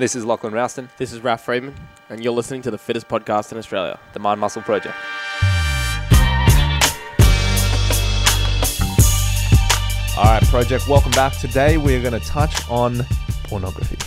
This is Lachlan Rouston, This is Ralph Friedman, and you're listening to the fittest podcast in Australia. the Mind Muscle Project. All right, project. Welcome back. Today we are going to touch on pornography.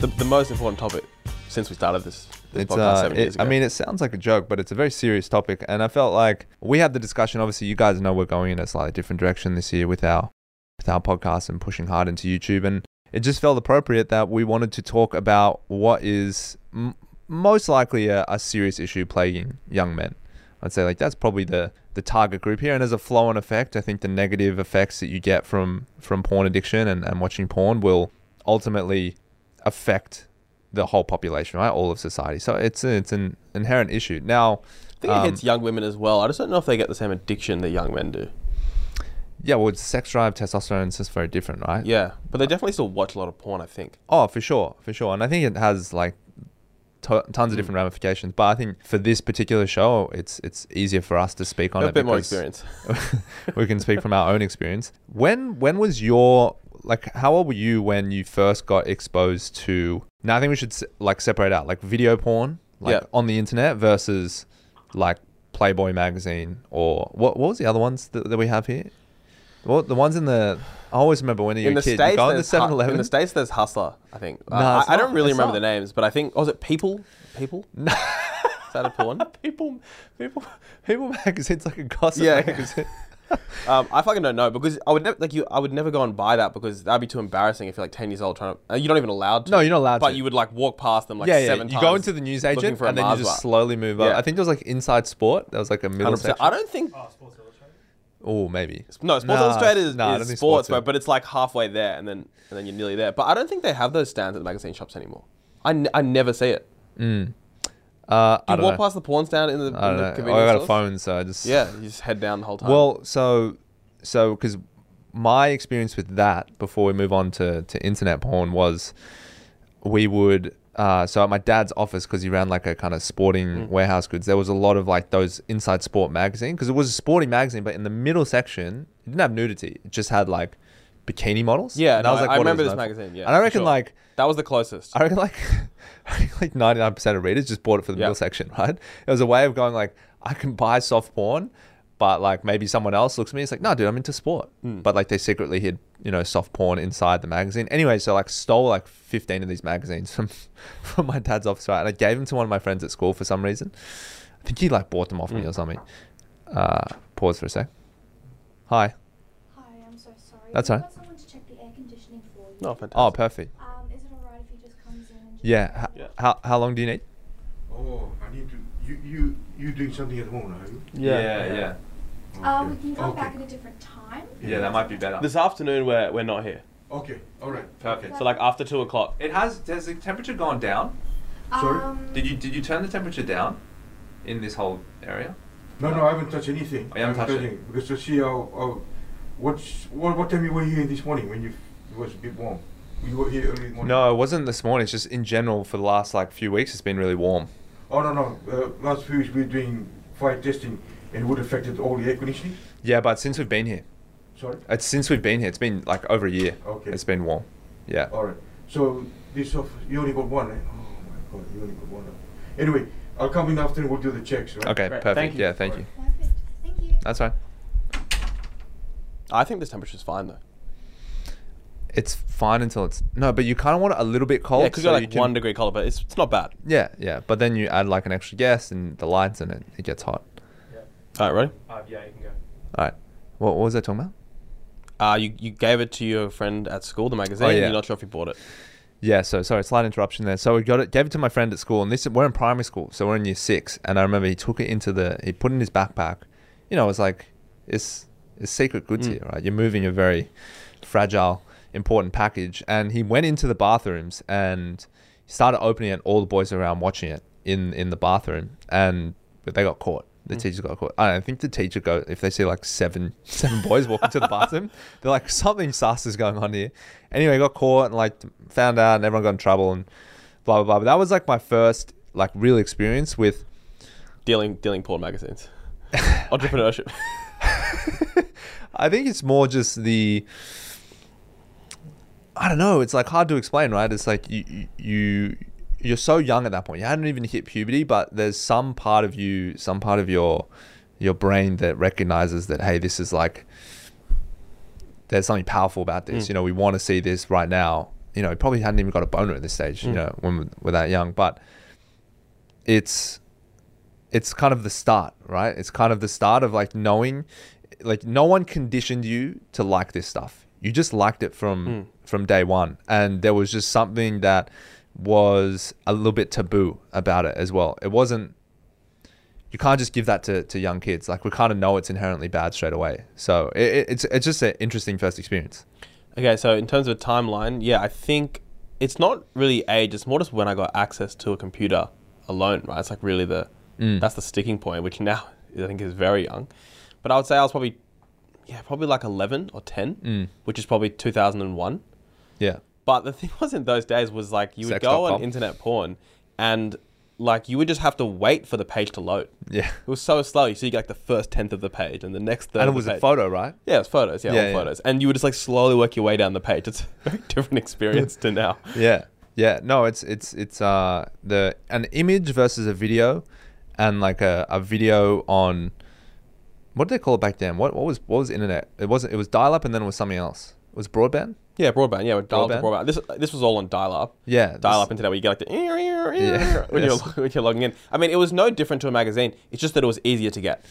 The, the most important topic since we started this, this It's, podcast uh, seven it- years ago. I mean, it sounds like a joke, but it's a very serious topic. And I felt like we had the discussion. Obviously, you guys know we're going in a slightly different direction this year with our with our podcast and pushing hard into YouTube. And it just felt appropriate that we wanted to talk about what is m- most likely a, a serious issue plaguing young men. I'd say like that's probably the the target group here. And as a flow-on effect, I think the negative effects that you get from from porn addiction and, and watching porn will ultimately affect the whole population, right? All of society. So it's a, it's an inherent issue. Now, I think it um, hits young women as well. I just don't know if they get the same addiction that young men do. Yeah, well, sex drive, testosterone is just very different, right? Yeah, but they definitely still watch a lot of porn. I think. Oh, for sure, for sure. And I think it has like to- tons of hmm. different ramifications. But I think for this particular show, it's it's easier for us to speak on a it bit more experience. we can speak from our own experience. When when was your like how old were you when you first got exposed to? Now I think we should like separate out like video porn, like Yeah. on the internet versus like Playboy magazine or what? What was the other ones that, that we have here? Well, the ones in the I always remember when you In were the a kid, states, you go in the 7-Eleven. in the states, there's Hustler. I think. Uh, I, I don't really It's remember not. the names, but I think was it People? People? No. Is that a porn? people, people, people magazine's like a gossip Yeah. magazine. Um, I fucking don't know because I would never like you. I would never go and buy that because that'd be too embarrassing if you're like ten years old trying to. Uh, you're not even allowed to. No, you're not allowed But to. you would like walk past them like yeah, yeah. seven You times. go into the news agent for and then you just bar. slowly move up. Yeah. I think there was like Inside Sport. That was like a middle 100%. section. I don't think. Oh, maybe. No, Sports Nah, Illustrated is, nah, is sports, but, but it's like halfway there, and then and then you're nearly there. But I don't think they have those stands at the magazine shops anymore. I, n- I never see it. Mm. Uh, I You don't walk know. past the porn stand in the, I in the know. I convenience got a phone, so I just Yeah, you just head down the whole time. Well, so so because my experience with that before we move on to to internet porn was we would. Uh, so at my dad's office, because he ran like a kind of sporting Mm. warehouse goods, there was a lot of like those Inside Sport magazine because it was a sporting magazine, but in the middle section, it didn't have nudity. It just had like bikini models. yeah, And no, that was, like, I remember this known magazine. Yeah, and I reckon sure. like that was the closest. I reckon like I reckon like ninety nine percent of readers just bought it for the Yeah. middle section, right? It was a way of going like I can buy soft porn, but like maybe someone else looks at me, it's like, no, dude, I'm into sport. Mm. But like they secretly hid, you know, soft porn inside the magazine. Anyway, so like stole like fifteen of these magazines from from my dad's office, right? And I gave them to one of my friends at school for some reason. I think he like bought them off me Mm. or something. Uh, pause for a sec. Hi. Hi, I'm so sorry. That's We've all right. got someone to check the air conditioning for you. oh, fantastic. Oh, perfect. Um, is it alright if he just comes in and Yeah. Yeah. How how long do you need? Oh, I need to. You you you doing something at home, are you? yeah. Uh, we can come okay. back at a different time. Yeah, that might be better. This afternoon, we're we're not here. Okay, all right. Perfect. So like after two o'clock. It has. Has the temperature gone down? Sorry? Um, Did you did you turn the temperature down in this whole area? No, no, I haven't touched anything. Oh, you haven't I touched it? anything, because to see how, how what's what what time you were here this morning when you it was a bit warm. You were here early morning. No, it wasn't this morning. It's just in general for the last like few weeks. It's been really warm. Oh no no. Uh, last few weeks we were doing fire testing and it would have affected all the air conditioning. Yeah, but since we've been here, Sorry. it's since we've been here. It's been like over a year. Okay. It's been warm. Yeah. All right. So this of you only got one. Eh? Oh my god, you only got one. Anyway, I'll come in after and we'll do the checks. Right? Okay. Great, Perfect. thank you. Yeah. Thank you. Perfect. Thank you. That's fine. I think this temperature's fine though. It's fine until it's no, but you kind of want it a little bit cold. yeah, because so you're you like can- one degree colder, but it's it's not bad. Yeah, yeah. But then you add like an extra gas and the lights, and it, it gets hot. All right, ready? yeah, you can go. All right. What, what was I talking about? Uh, you you gave it to your friend at school, the magazine. Oh, yeah. You're not sure if he bought it. Yeah, so sorry, slight interruption there. So we got it, gave it to my friend at school, and this we're in primary school, so we're in year six, and I remember he took it into the, he put it in his backpack. You know, it's like it's it's secret goods Mm. here, right? You're moving a very fragile, important package, and he went into the bathrooms and started opening it. All the boys around watching it in in the bathroom, and but they got caught. The Mm. teachers got caught. I don't think the teacher go if they see like seven seven boys walking to the bathroom, they're like something sus is going on here. Anyway, got caught and like found out, and everyone got in trouble and blah blah blah. But that was like my first like real experience with. Dealing dealing porn magazines. Entrepreneurship. I think it's more just the I don't know. It's like hard to explain, right? It's like you you- you you're so young at that point. You hadn't even hit puberty, but there's some part of you, some part of your your brain that recognizes that hey, this is like there's something powerful about this. Mm. You know, we want to see this right now. You know, probably hadn't even got a boner at this stage. You Mm. know, when we- we're that young, but it's it's kind of the start, right? It's kind of the start of like knowing, like no one conditioned you to like this stuff. You just liked it from Mm. From day one, and there was just something that was a little bit taboo about it as well. It wasn't. You can't just give that to, to young kids. Like we kind of know it's inherently bad straight away. So it, it- it's it's just an interesting first experience. Okay, so in terms of timeline, yeah, I think it's not really age. It's more just when I got access to a computer alone, right? It's like really the Mm. that's the sticking point, which now I think is very young. But I would say I was probably yeah, probably like eleven or ten, Mm. which is probably two thousand and one. Yeah. But the thing was in those days was like you would go on internet porn and like you would just have to wait for the page to load. Yeah. It was so slow. You see like the first tenth of the page and the next third. And it of the was a page. photo, right? Yeah, it was photos. Yeah, Yeah, all yeah. photos. And you would just like slowly work your way down the page. It's a very different experience to now. Yeah. Yeah. No, it's it's it's uh the an image versus a video and like a, a video on what did they call it back then? What what was what was internet? It wasn't it was dial up and then it was something else. It was broadband? Yeah, broadband. Yeah, dial Broadband? broadband. This this was all on dial up. Yeah. dial up internet where you get like the ear, ear, ear, Yeah, when, yes. you're, when you're logging in. I mean, it was no different to a magazine. It's just that it was easier to get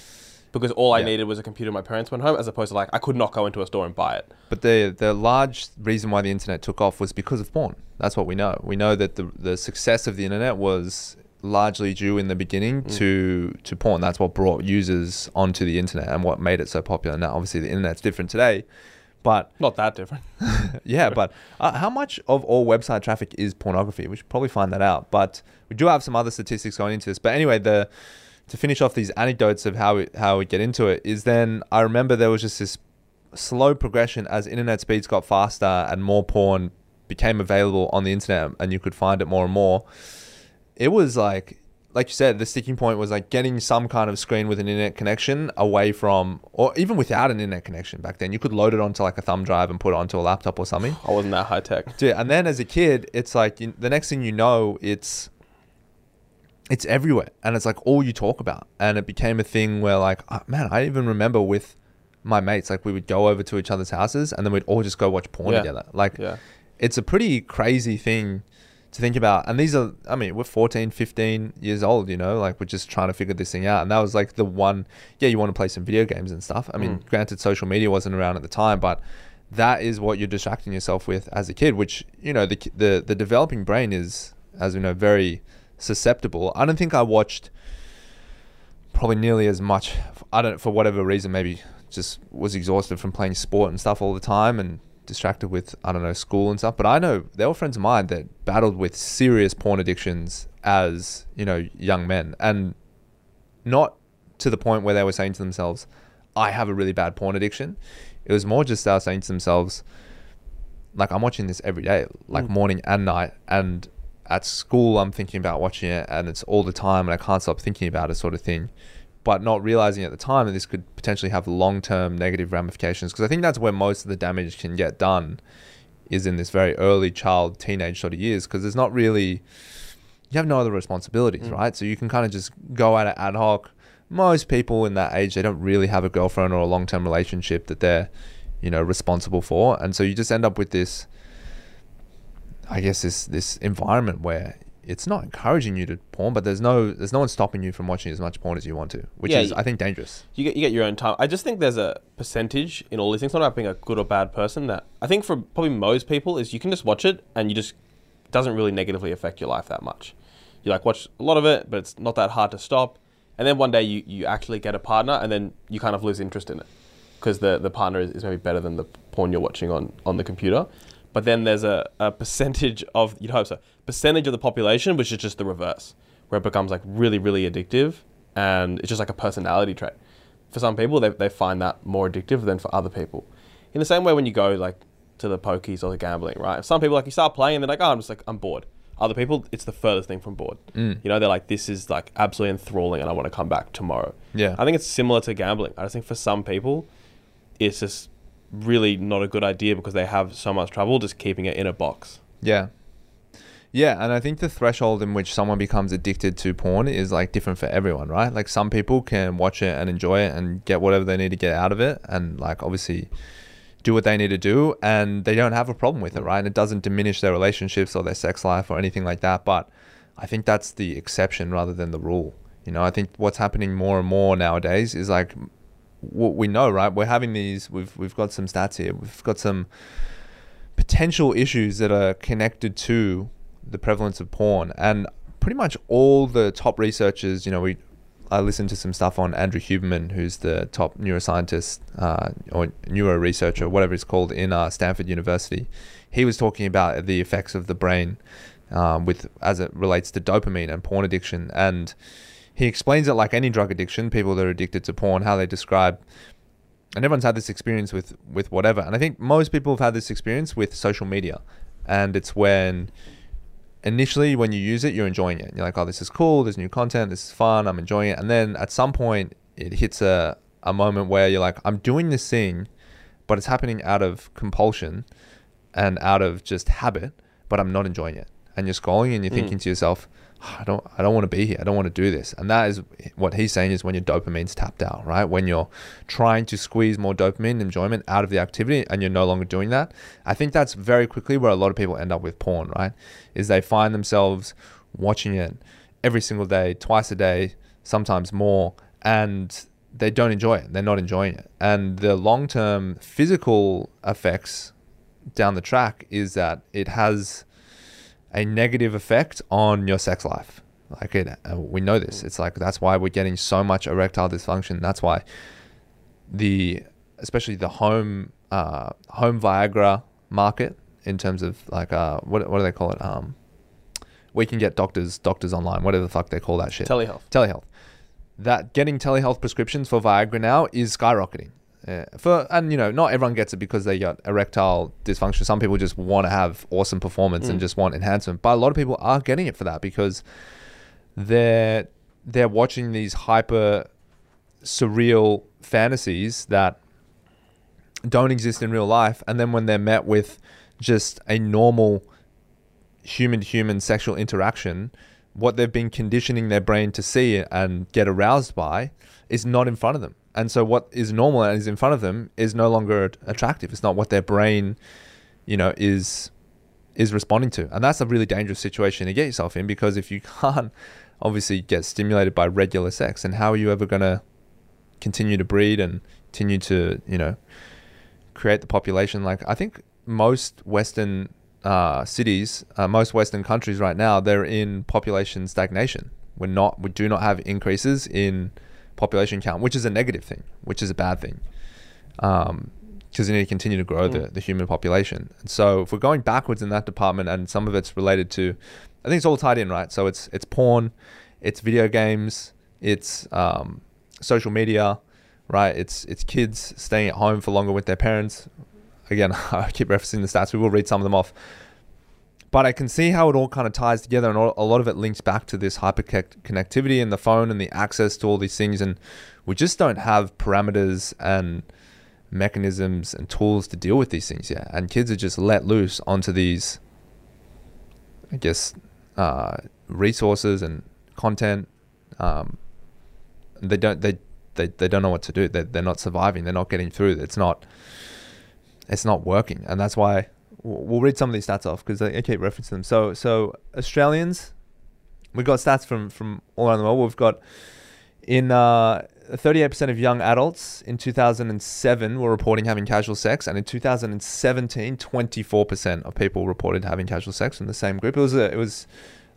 because all I Yeah. needed was a computer. My parents went home, as opposed to like I could not go into a store and buy it. But the the large reason why the internet took off was because of porn. That's what we know. We know that the the success of the internet was largely due in the beginning Mm. to to porn. That's what brought users onto the internet and what made it so popular. Now, obviously, the internet's different today, but Not that different. yeah, but uh, how much of all website traffic is pornography? We should probably find that out. But we do have some other statistics going into this. But anyway, the to finish off these anecdotes of how we, how we get into it is then I remember there was just this slow progression as internet speeds got faster and more porn became available on the internet and you could find it more and more. It was like like you said, the sticking point was like getting some kind of screen with an internet connection away from, or even without an internet connection back then. You could load it onto like a thumb drive and put it onto a laptop or something. I wasn't that high tech. Dude, and then as a kid, it's like you, the next thing you know, it's it's everywhere, and it's like all you talk about, and it became a thing where like, man, I even remember with my mates, like we would go over to each other's houses, and then we'd all just go watch porn Yeah. together. Like, Yeah. it's a pretty crazy thing to think about. And these are, I mean, we're 14, 15 years old, you know, like we're just trying to figure this thing out. And that was like the one, yeah, you want to play some video games and stuff. I mean, Mm. granted, social media wasn't around at the time, but that is what you're distracting yourself with as a kid, which, you know, the, the, the developing brain is, as we know, very susceptible. I don't think I watched probably nearly as much. I don't, for whatever reason, maybe just was exhausted from playing sport and stuff all the time and distracted with I don't know school and stuff. But I know there were friends of mine that battled with serious porn addictions as you know young men, and not to the point where they were saying to themselves, "I have a really bad porn addiction." It was more just they were saying to themselves, "Like I'm watching this every day, like Mm. morning and night, and." At school, I'm thinking about watching it, and it's all the time, and I can't stop thinking about it, sort of thing but not realizing at the time that this could potentially have long-term negative ramifications because i think that's where most of the damage can get done is in this very early child teenage sort of years because there's not really you have no other responsibilities Mm. right? So you can kind of just go at it ad hoc. Most people in that age they don't really have a girlfriend or a long-term relationship that they're you know responsible for. And so you just end up with this i guess this this environment where it's not encouraging you to porn, but there's no there's no one stopping you from watching as much porn as you want to, which Yeah, is I think dangerous. You get you get your own time. I just think there's a percentage in all these things. Not about being a good or bad person. That I think for probably most people is you can just watch it and you just doesn't really negatively affect your life that much. You like watch a lot of it, but it's not that hard to stop. And then one day you, you actually get a partner, and then you kind of lose interest in it because the the partner is, is maybe better than the porn you're watching on on the computer. But then there's a, a percentage of you'd hope so percentage of the population which is just the reverse, where it becomes like really really addictive, and it's just like a personality trait. For some people, they they find that more addictive than for other people. In the same way, when you go like to the pokies or the gambling, right? Some people like you start playing and they're like, oh, I'm just like I'm bored. Other people, it's the furthest thing from bored. Mm. You know, they're like, this is like absolutely enthralling, and I want to come back tomorrow. Yeah. I think it's similar to gambling. I just think for some people, it's just really not a good idea because they have so much trouble just keeping it in a box. Yeah. Yeah, and I think the threshold in which someone becomes addicted to porn is like different for everyone, right? Like some people can watch it and enjoy it and get whatever they need to get out of it and like obviously do what they need to do and they don't have a problem with it, right? And it doesn't diminish their relationships or their sex life or anything like that, but I think that's the exception rather than the rule. You know, I think what's happening more and more nowadays is like what we know, right? We're having these we've we've got some stats here. We've got some potential issues that are connected to the prevalence of porn and pretty much all the top researchers you know we I listened to some stuff on Andrew Huberman, who's the top neuroscientist uh, or neuro researcher, whatever it's called, in uh, Stanford University. He was talking about the effects of the brain um, with as it relates to dopamine and porn addiction, and he explains it like any drug addiction. People that are addicted to porn, how they describe, and everyone's had this experience with with whatever. And I think most people have had this experience with social media, and it's when initially when you use it, you're enjoying it. You're like, oh, this is cool. There's new content. This is fun. I'm enjoying it. And then at some point, it hits a, a moment where you're like, I'm doing this thing, but it's happening out of compulsion and out of just habit, but I'm not enjoying it. And you're scrolling and you're Mm. thinking to yourself, "Oh, I don't, I don't want to be here. I don't want to do this. And that is what he's saying is when your dopamine's tapped out, right? When you're trying to squeeze more dopamine enjoyment out of the activity and you're no longer doing that. I think that's very quickly where a lot of people end up with porn, right? Is they find themselves watching it every single day, twice a day, sometimes more, and they don't enjoy it. They're not enjoying it. And the long term physical effects down the track is that it has a negative effect on your sex life. Like it, uh, we know this. It's like that's why we're getting so much erectile dysfunction. That's why the, especially the home, uh, home Viagra market in terms of like uh, what what do they call it? Um, we can get doctors doctors online, whatever the fuck they call that shit. Telehealth. telehealth. That getting telehealth prescriptions for Viagra now is skyrocketing. Uh, for and you know not everyone gets it because they got erectile dysfunction. Some people just want to have awesome performance and Mm. just want enhancement. But a lot of people are getting it for that because they're they're watching these hyper surreal fantasies that don't exist in real life, and then when they're met with just a normal human to human sexual interaction, what they've been conditioning their brain to see and get aroused by is not in front of them. And so what is normal and is in front of them is no longer attractive. It's not what their brain, you know, is is responding to. And that's a really dangerous situation to get yourself in because if you can't obviously get stimulated by regular sex, and how are you ever going to continue to breed and continue to, you know, create the population? Like I think most Western uh, cities, uh, most Western countries right now, they're in population stagnation. We're not, we do not have increases in population count, which is a negative thing, which is a bad thing. Um, because you need to continue to grow the, Mm. the human population. And so if we're going backwards in that department and some of it's related to I think it's all tied in, right? So it's it's porn, it's video games, it's um, social media, right? It's it's kids staying at home for longer with their parents. Again, I keep referencing the stats. We will read some of them off. But I can see how it all kind of ties together, and a lot of it links back to this hyper connectivity and the phone and the access to all these things. And we just don't have parameters and mechanisms and tools to deal with these things yet. And kids are just let loose onto these, I guess, uh, resources and content. Um, they don't they, they they don't know what to do. They they're not surviving. They're not getting through. It's not it's not working, and that's why we'll read some of these stats off because I, keep referencing them. So so Australians, we've got stats from from all around the world. We've got in uh, 38% of young adults in 2007 were reporting having casual sex, and in 2017, 24% of people reported having casual sex in the same group. It was a, it was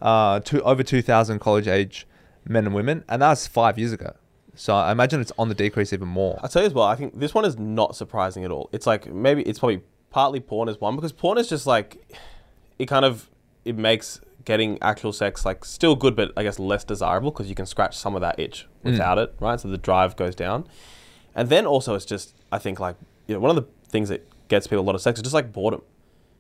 uh, two, over 2,000 college age men and women, and that's five years ago. So I imagine it's on the decrease even more. I'll tell you as well, I think this one is not surprising at all. It's like maybe it's probably partly porn is one because porn is just like it kind of it makes getting actual sex like still good but I guess less desirable because you can scratch some of that itch mm. without it, right? So the drive goes down. And then also it's just I think like you know one of the things that gets people a lot of sex is just like boredom.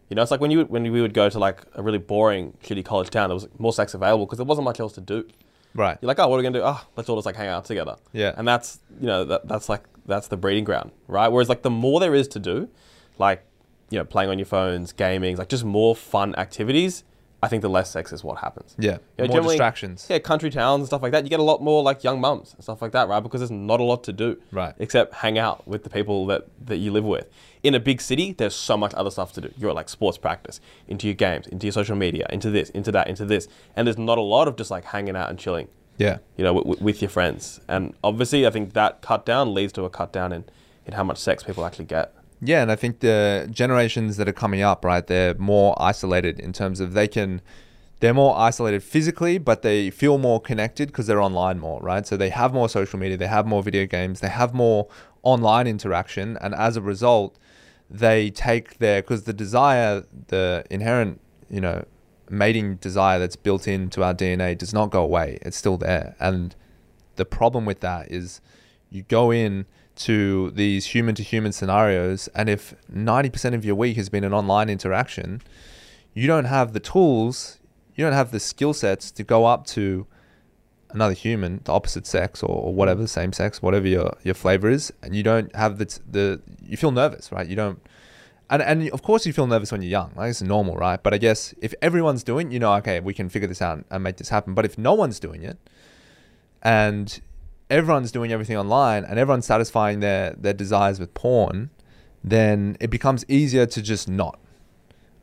You know, it's like when you when we would go to like a really boring shitty college town, there was more sex available because there wasn't much else to do. Right. You're like, oh, what are we gonna do? Oh, let's all just like hang out together. Yeah. And that's you know that that's like that's the breeding ground, right? Whereas like the more there is to do, like you know, playing on your phones, gaming, like just more fun activities, I think the less sex is what happens. Yeah. Yeah, More distractions. Yeah, country towns and stuff like that. You get a lot more like young mums and stuff like that, right? Because there's not a lot to do, Right. Except hang out with the people that that you live with. In a big city, there's so much other stuff to do. You're like sports practice, into your games, into your social media, into this, into that, into this, and there's not a lot of just like hanging out and chilling, Yeah. you know, w- with your friends. And obviously, I think that cut down leads to a cut down in in how much sex people actually get. Yeah, and I think the generations that are coming up, right, they're more isolated in terms of they can, they're more isolated physically, but they feel more connected because they're online more, right? So they have more social media, they have more video games, they have more online interaction, and as a result, they take their because the desire, the inherent, you know, mating desire that's built into our DNA does not go away. It's still there, and the problem with that is you go in to these human to human scenarios and if 90% of your week has been an online interaction you don't have the tools you don't have the skill sets to go up to another human the opposite sex or, or whatever same sex whatever your, your flavor is and you don't have the, t- the you feel nervous right? You don't and, and of course you feel nervous when you're young like it's normal right? But i guess if everyone's doing you know okay we can figure this out and make this happen. But if no one's doing it and everyone's doing everything online and everyone's satisfying their their desires with porn, then it becomes easier to just not.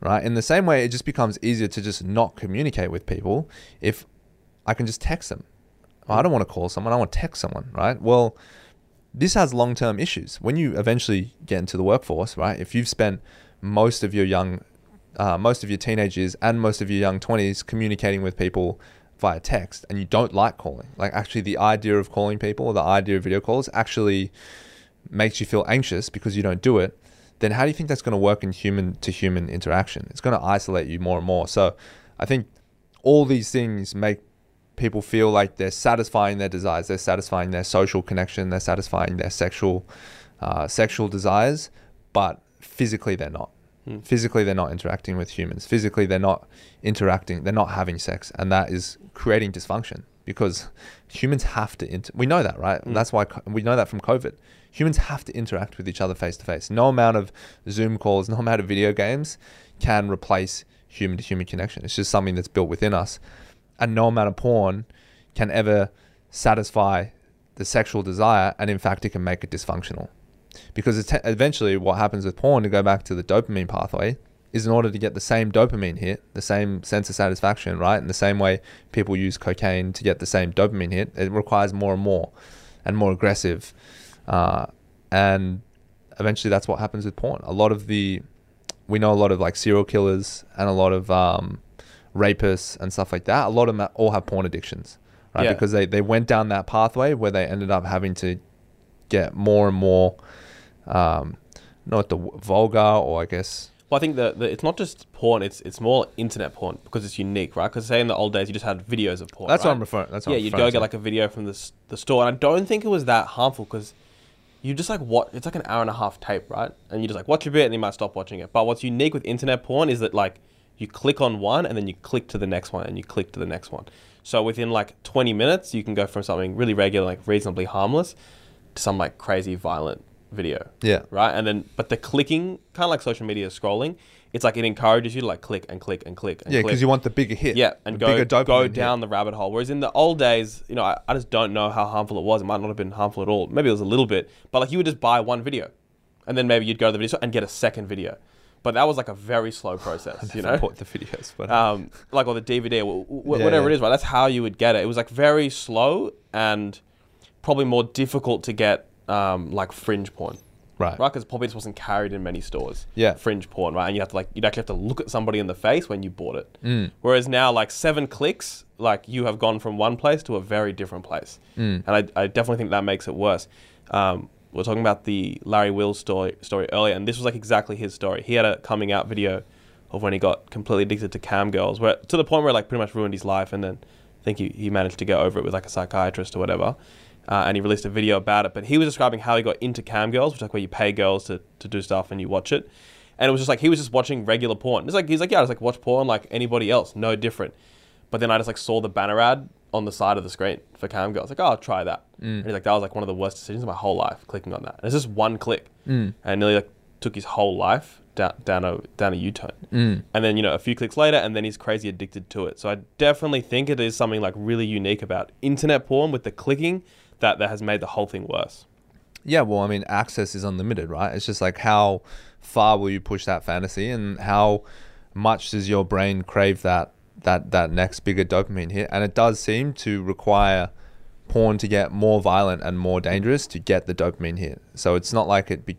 Right? In the same way, it just becomes easier to just not communicate with people if I can just text them. I don't want to call someone, I want to text someone, right? Well, this has long term issues. When you eventually get into the workforce, right? If you've spent most of your young, uh, most of your teenage years and most of your young 20s communicating with people via text and you don't like calling, like actually the idea of calling people or the idea of video calls actually makes you feel anxious because you don't do it, then how do you think that's going to work in human to human interaction? It's going to isolate you more and more. So I think all these things make people feel like they're satisfying their desires, they're satisfying their social connection, they're satisfying their sexual uh, sexual desires, but physically they're not. Physically, they're not interacting with humans. Physically, they're not interacting. They're not having sex, and that is creating dysfunction because humans have to. Inter- we know that, right? Mm. That's why co- we know that from COVID. Humans have to interact with each other face to face. No amount of Zoom calls, no amount of video games can replace human to human connection. It's just something that's built within us, and no amount of porn can ever satisfy the sexual desire, and in fact, it can make it dysfunctional because it's eventually what happens with porn to go back to the dopamine pathway is in order to get the same dopamine hit the same sense of satisfaction right? In the same way people use cocaine to get the same dopamine hit it requires more and more and more aggressive uh, and eventually that's what happens with porn. A lot of the we know a lot of like serial killers and a lot of um, rapists and stuff like that. A lot of them all have porn addictions right? Yeah. because they, they went down that pathway where they ended up having to get more and more um, not the vulgar or I guess Well, I think that it's not just porn; it's it's more internet porn because it's unique, right? Because say in the old days you just had videos of porn. that's right? what I'm referring. That's what yeah, I'm you'd go to. get like a video from the the store, and I don't think it was that harmful because you just like what it's like an hour and a half tape, right? And you just like watch a bit, and you might stop watching it. But what's unique with internet porn is that like you click on one, and then you click to the next one, and you click to the next one. So within like 20 minutes, you can go from something really regular, like reasonably harmless, to some like crazy violent video yeah, right? And then, but the clicking, kind of like social media scrolling, it's like it encourages you to like click and click and click and yeah, because you want the bigger hit. yeah, and go go dopamine hit. down the rabbit hole. Whereas in the old days, you know, I, I just don't know how harmful it was. It might not have been harmful at all. Maybe it was a little bit, but like you would just buy one video, and then maybe you'd go to the video store and get a second video. But that was like a very slow process, you know. Bought the videos, but um, like or the DVD, or wh- wh- Yeah, whatever yeah. it is, right? That's how you would get it. It was like very slow and probably more difficult to get um, like fringe porn right, right? Because probably just wasn't carried in many stores. Yeah. Fringe porn, right? And you have to like you'd actually have to look at somebody in the face when you bought it. Mm. Whereas now, like seven clicks, like you have gone from one place to a very different place. Mm. And I, I definitely think that makes it worse. Um, we are talking about the Larry Wheels story story earlier, and this was like exactly his story. He had a coming out video of when he got completely addicted to cam girls, where to the point where it, like pretty much ruined his life, and then I think he, he managed to get over it with like a psychiatrist or whatever. Uh, and he released a video about it. But he was describing how he got into cam girls, which is like where you pay girls to, to do stuff and you watch it. And it was just like he was just watching regular porn. It's like he's like, yeah, I just like watch porn like anybody else, no different. But then I just like saw the banner ad on the side of the screen for cam girls. Like, oh, I'll try that. Mm. And he's like, that was like one of the worst decisions of my whole life, clicking on that. And it's just one click, Mm. and nearly like took his whole life down down a down a U-turn. Mm. And then you know a few clicks later, and then he's crazy addicted to it. So I definitely think it is something like really unique about internet porn with the clicking that that has made the whole thing worse. Yeah, well, I mean, access is unlimited, right? It's just like how far will you push that fantasy, and how much does your brain crave that that that next bigger dopamine hit? And it does seem to require porn to get more violent and more dangerous to get the dopamine hit. So it's not like it be,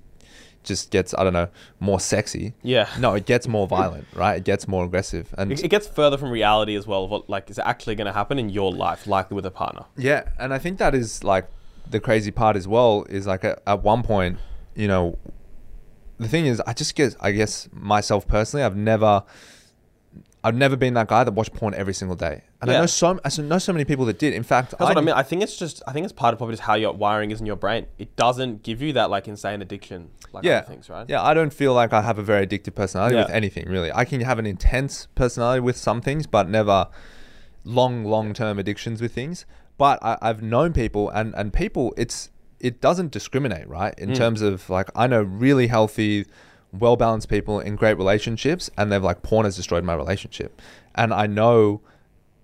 just gets I don't know more sexy. Yeah. No, it gets more violent, right? It gets more aggressive, and It, it gets further from reality as well of what like is actually going to happen in your life, likely with a partner. Yeah, and I think that is like the crazy part as well. Is like at, at one point, you know, the thing is, I just get, I guess myself personally, I've never, I've never been that guy that watched porn every single day, and I Yeah. know so, I know so many people that did. In fact, That's what I mean. I think it's just I think it's part of probably just how your wiring is in your brain. It doesn't give you that like insane addiction like yeah, other things, right? Yeah, I don't feel like I have a very addictive personality Yeah. with anything really. I can have an intense personality with some things, but never long, long term addictions with things. But I, I've known people, and and people, it's it doesn't discriminate, right? In Mm. terms of like, I know really healthy, well balanced people in great relationships, and they've like porn has destroyed my relationship, and I know.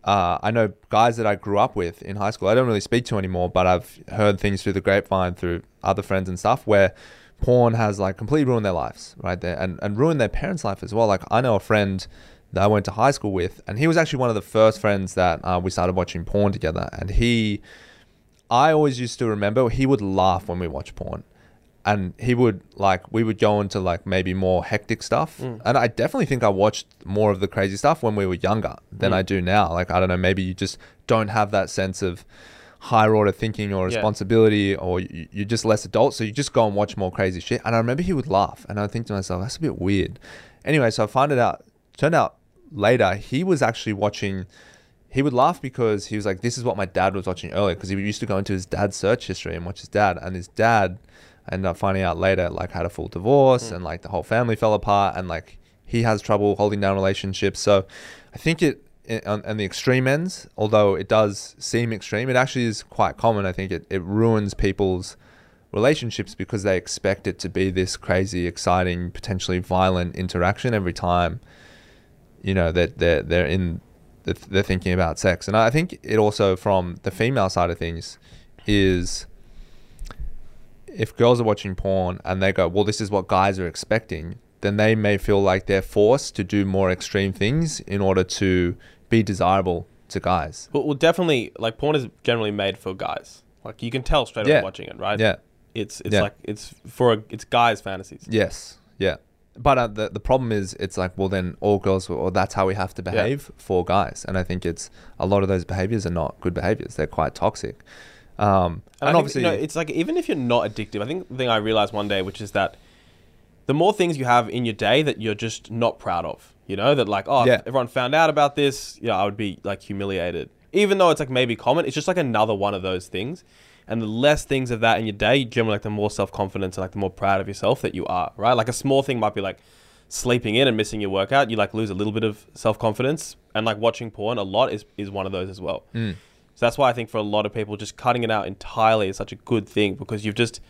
Uh, I know guys that I grew up with in high school. I don't really speak to anymore, but I've heard things through the grapevine, through other friends and stuff, where porn has like completely ruined their lives right there, and and ruined their parents' life as well. Like I know a friend that I went to high school with, and he was actually one of the first friends that uh, we started watching porn together. And he, I always used to remember he would laugh when we watched porn, and he would like we would go into like maybe more hectic stuff. Mm. And I definitely think I watched more of the crazy stuff when we were younger than Mm. I do now. Like I don't know, maybe you just don't have that sense of higher order thinking or Yeah. responsibility or you, you're just less adult so you just go and watch more crazy shit and i remember he would laugh and i think to myself that's a bit weird anyway so i find it out turned out later he was actually watching he would laugh because he was like this is what my dad was watching earlier because he used to go into his dad's search history and watch his dad and his dad I ended up finding out later like had a full divorce Mm. and like the whole family fell apart and like he has trouble holding down relationships so i think it it- on, on the extreme ends, although it does seem extreme, it actually is quite common. I think it, it ruins people's relationships because they expect it to be this crazy, exciting, potentially violent interaction every time, you know, that they're, they're in, they're thinking about sex. And I think it also, from the female side of things, is if girls are watching porn and they go, well, this is what guys are expecting, then they may feel like they're forced to do more extreme things in order to be desirable to guys. Well, well, definitely like porn is generally made for guys. Like you can tell straight Yeah. away watching it, right? Yeah. It's it's Yeah. like it's for a, it's guys' fantasies. Yes. Yeah. But uh, the the problem is, it's like, well, then all girls, or that's how we have to behave for guys. And I think it's a lot of those behaviors are not good behaviors. They're quite toxic. Um, And, and, I think, obviously, you know, it's like even if you're not addictive, I think the thing I realized one day, which is that the more things you have in your day that you're just not proud of, you know, that like, oh, Yeah. if everyone found out about this, you know, I would be like humiliated. Even though it's like maybe common, it's just like another one of those things. And the less things of that in your day, generally like the more self confidence and like the more proud of yourself that you are, right? Like a small thing might be like sleeping in and missing your workout. You like lose a little bit of self confidence. And like watching porn a lot is, is one of those as well. Mm. So that's why I think for a lot of people, just cutting it out entirely is such a good thing because you've just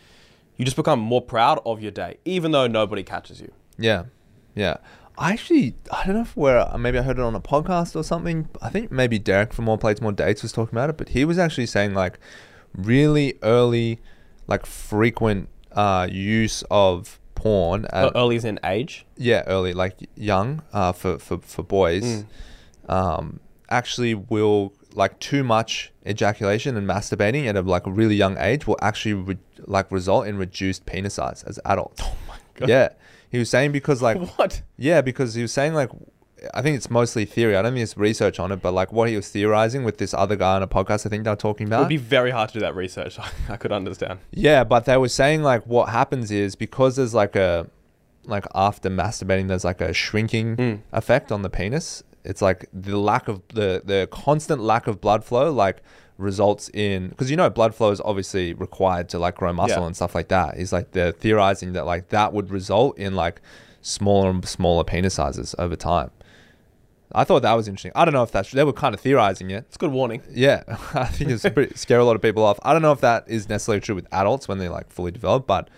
you just become more proud of your day, even though nobody catches you. Yeah, yeah. I actually, I don't know if where maybe I heard it on a podcast or something. I think maybe Derek from More Plates More Dates was talking about it, but he was actually saying like really early, like frequent uh, use of porn. At, Early as in age. yeah, early, like young uh, for for for boys, Mm. um, actually will like too much ejaculation and masturbating at a like really young age will actually re- like result in reduced penis size as adults. Oh my God. Yeah, he was saying because like what? yeah, because he was saying like, I think it's mostly theory. I don't think it's research on it, but like what he was theorizing with this other guy on a podcast, I think they were talking about. It would be very hard to do that research. I could understand. yeah, but they were saying like what happens is because there's like a, like after masturbating, there's like a shrinking Mm. effect on the penis. It's like the lack of the the constant lack of blood flow like results in because you know blood flow is obviously required to like grow muscle Yeah. and stuff like that. He's like they're theorizing that like that would result in like smaller and smaller penis sizes over time. I thought that was interesting. I don't know if that's they were kind of theorizing it. It's a good warning. Yeah, I think it's pretty scare a lot of people off. I don't know if that is necessarily true with adults when they're like fully developed, but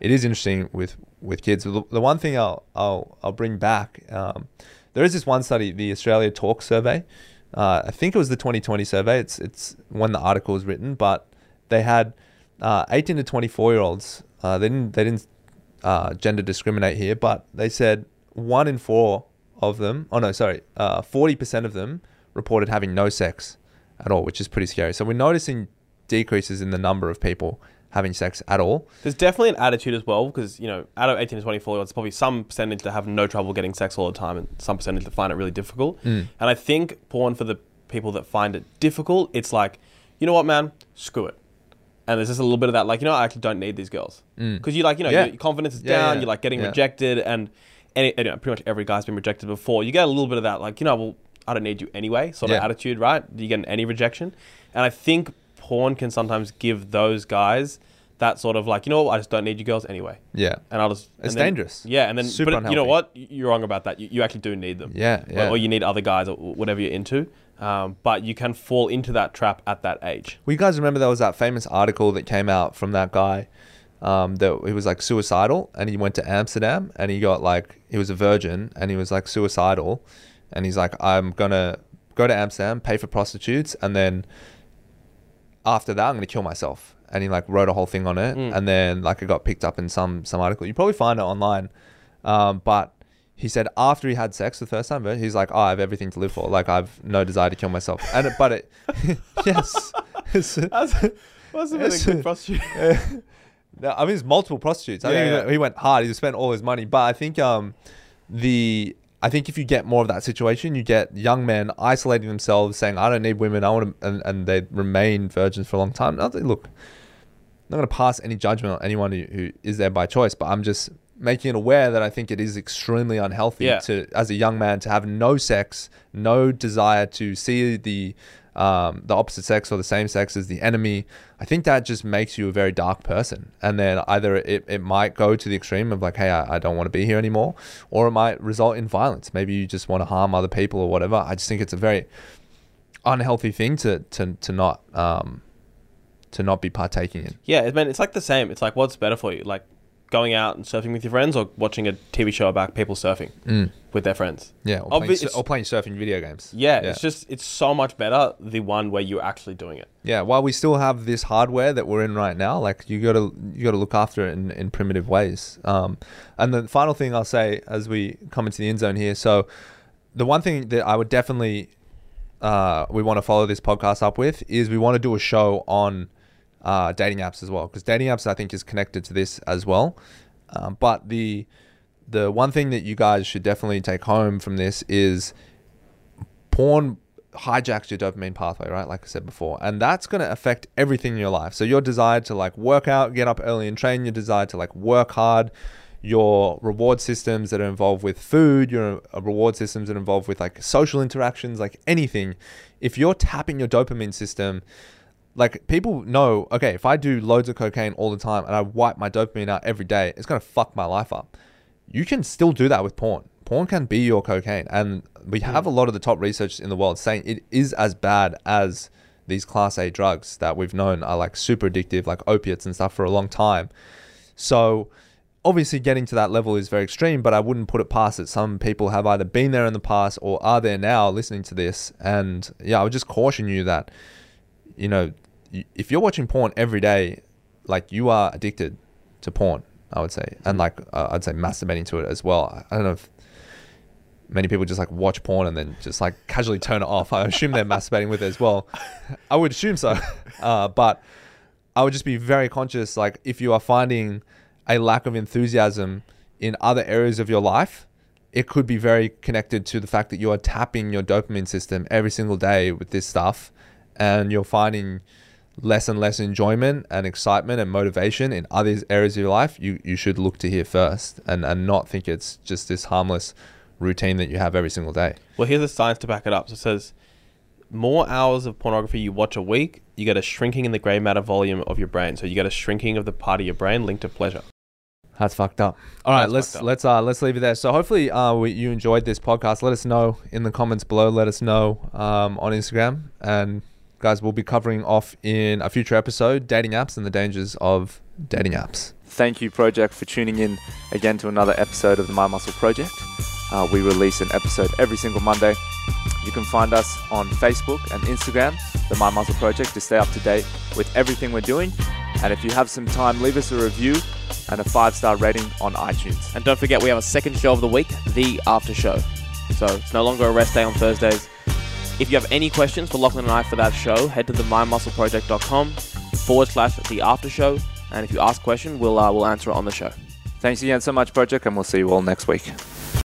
it is interesting with with kids. The, the one thing I'll I'll I'll bring back. Um, there is this one study, the Australia Talk Survey. Uh, I think it was the 2020 survey. It's it's when the article was written, but they had uh, 18 to 24 year olds. Uh, they didn't they didn't uh, gender discriminate here, but they said one in four of them. Oh no, sorry, uh, 40% of them reported having no sex at all, which is pretty scary. So we're noticing decreases in the number of people having sex at all. There's definitely an attitude as well because you know out of 18 to 24 year olds, probably some percentage that have no trouble getting sex all the time, and some percentage that find it really difficult. Mm. And I think porn for the people that find it difficult, it's like, you know what, man, screw it. And there's just a little bit of that, like, you know, I actually don't need these girls Mm. because you like, you know, Yeah. your confidence is Yeah, down. yeah, You're like getting rejected, and any, you know, pretty much every guy's been rejected before. You get a little bit of that, like, you know, well, I don't need you anyway, sort of attitude, right? Do you get any rejection, and I think porn can sometimes give those guys that sort of like, you know, what, I just don't need you girls anyway, Yeah. and I'll just. It's then- dangerous. Yeah, and then Super but you know what? You're wrong about that. You, you actually do need them. Yeah, Or- yeah. Or, you need other guys or whatever you're into. Um, but you can fall into that trap at that age. Well, you guys remember there was that famous article that came out from that guy um, that he was like suicidal and he went to Amsterdam and he got like he was a virgin and he was like suicidal and he's like I'm gonna go to Amsterdam pay for prostitutes and then after that I'm gonna kill myself and he like wrote a whole thing on it Mm. and then like it got picked up in some some article you probably find it online um, but he said after he had sex the first time but he's like oh, I have everything to live for like I've no desire to kill myself and it, but it yes That's, that's a good prostitute. no, I mean, it's multiple prostitutes. I Yeah, think he yeah. went- he went hard. He spent all his money. But I think um, the I think if you get more of that situation, you get young men isolating themselves, saying, "I don't need women. I want to," and, and they remain virgins for a long time. Now, look, I'm not going to pass any judgment on anyone who, who is there by choice, but I'm just making it aware that I think it is extremely unhealthy Yeah. to, as a young man, to have no sex, no desire to see the um, the opposite sex or the same sex as the enemy. I think that just makes you a very dark person. And then either it, it might go to the extreme of like, hey, I, I don't want to be here anymore, or it might result in violence. Maybe you just want to harm other people or whatever. I just think it's a very unhealthy thing to to to not um to not be partaking in. Yeah, I mean, it's like the same. It's like, what's better for you? Like going out and surfing with your friends or watching a TV show about people surfing Mm. with their friends? Yeah, or, Obvi- playing, or playing surfing video games. Yeah, Yeah. it's just, it's so much better the one where you're actually doing it. Yeah, while we still have this hardware that we're in right now, like you gotta you gotta look after it in, in primitive ways. Um, and the final thing I'll say as we come into the end zone here, so the one thing that I would definitely uh, we want to follow this podcast up with is we want to do a show on uh, dating apps as well because dating apps I think is connected to this as well. Um, but the the one thing that you guys should definitely take home from this is porn hijacks your dopamine pathway, right? Like I said before. And that's going to affect everything in your life. So your desire to like work out, get up early and train, your desire to like work hard, your reward systems that are involved with food, your uh, reward systems that are involved with like social interactions, like anything. If you're tapping your dopamine system, like people know, okay, if I do loads of cocaine all the time and I wipe my dopamine out every day, it's going to fuck my life up. You can still do that with porn. Porn can be your cocaine. And we hmm. have a lot of the top research in the world saying it is as bad as these class A drugs that we've known are like super addictive, like opiates and stuff for a long time. So obviously getting to that level is very extreme, but I wouldn't put it past that Some people have either been there in the past or are there now listening to this. And yeah, I would just caution you that, you know, if you're watching porn every day, like you are addicted to porn, I would say. And like, uh, I'd say masturbating to it as well. I- I don't know if many people just like watch porn and then just like casually turn it off. I assume they're masturbating with it as well. I would assume so. Uh, but I would just be very conscious, like if you are finding a lack of enthusiasm in other areas of your life, it could be very connected to the fact that you are tapping your dopamine system every single day with this stuff and you're finding less and less enjoyment and excitement and motivation in other areas of your life, you, you should look to here first and, and not think it's just this harmless routine that you have every single day. Well, here's the science to back it up. So it says more hours of pornography you watch a week, you get a shrinking in the gray matter volume of your brain. So you get a shrinking of the part of your brain linked to pleasure. That's fucked up. All right, That's let's let's uh let's leave it there. So hopefully uh we, you enjoyed this podcast. Let us know in the comments below. Let us know um on Instagram and guys, we'll be covering off in a future episode dating apps and the dangers of dating apps. Thank you, Project, for tuning in again to another episode of the Mind Muscle Project. Uh, we release an episode every single Monday. You can find us on Facebook and Instagram, the Mind Muscle Project, to stay up to date with everything we're doing. And if you have some time, leave us a review and a five star rating on iTunes. And don't forget, we have a second show of the week, the after show. So it's no longer a rest day on Thursdays. If you have any questions for Lachlan and I for that show, head to the mindmuscleproject.com forward slash the after show. And if you ask a question, we'll, uh, we'll answer it on the show. Thanks again so much, Project, and we'll see you all next week.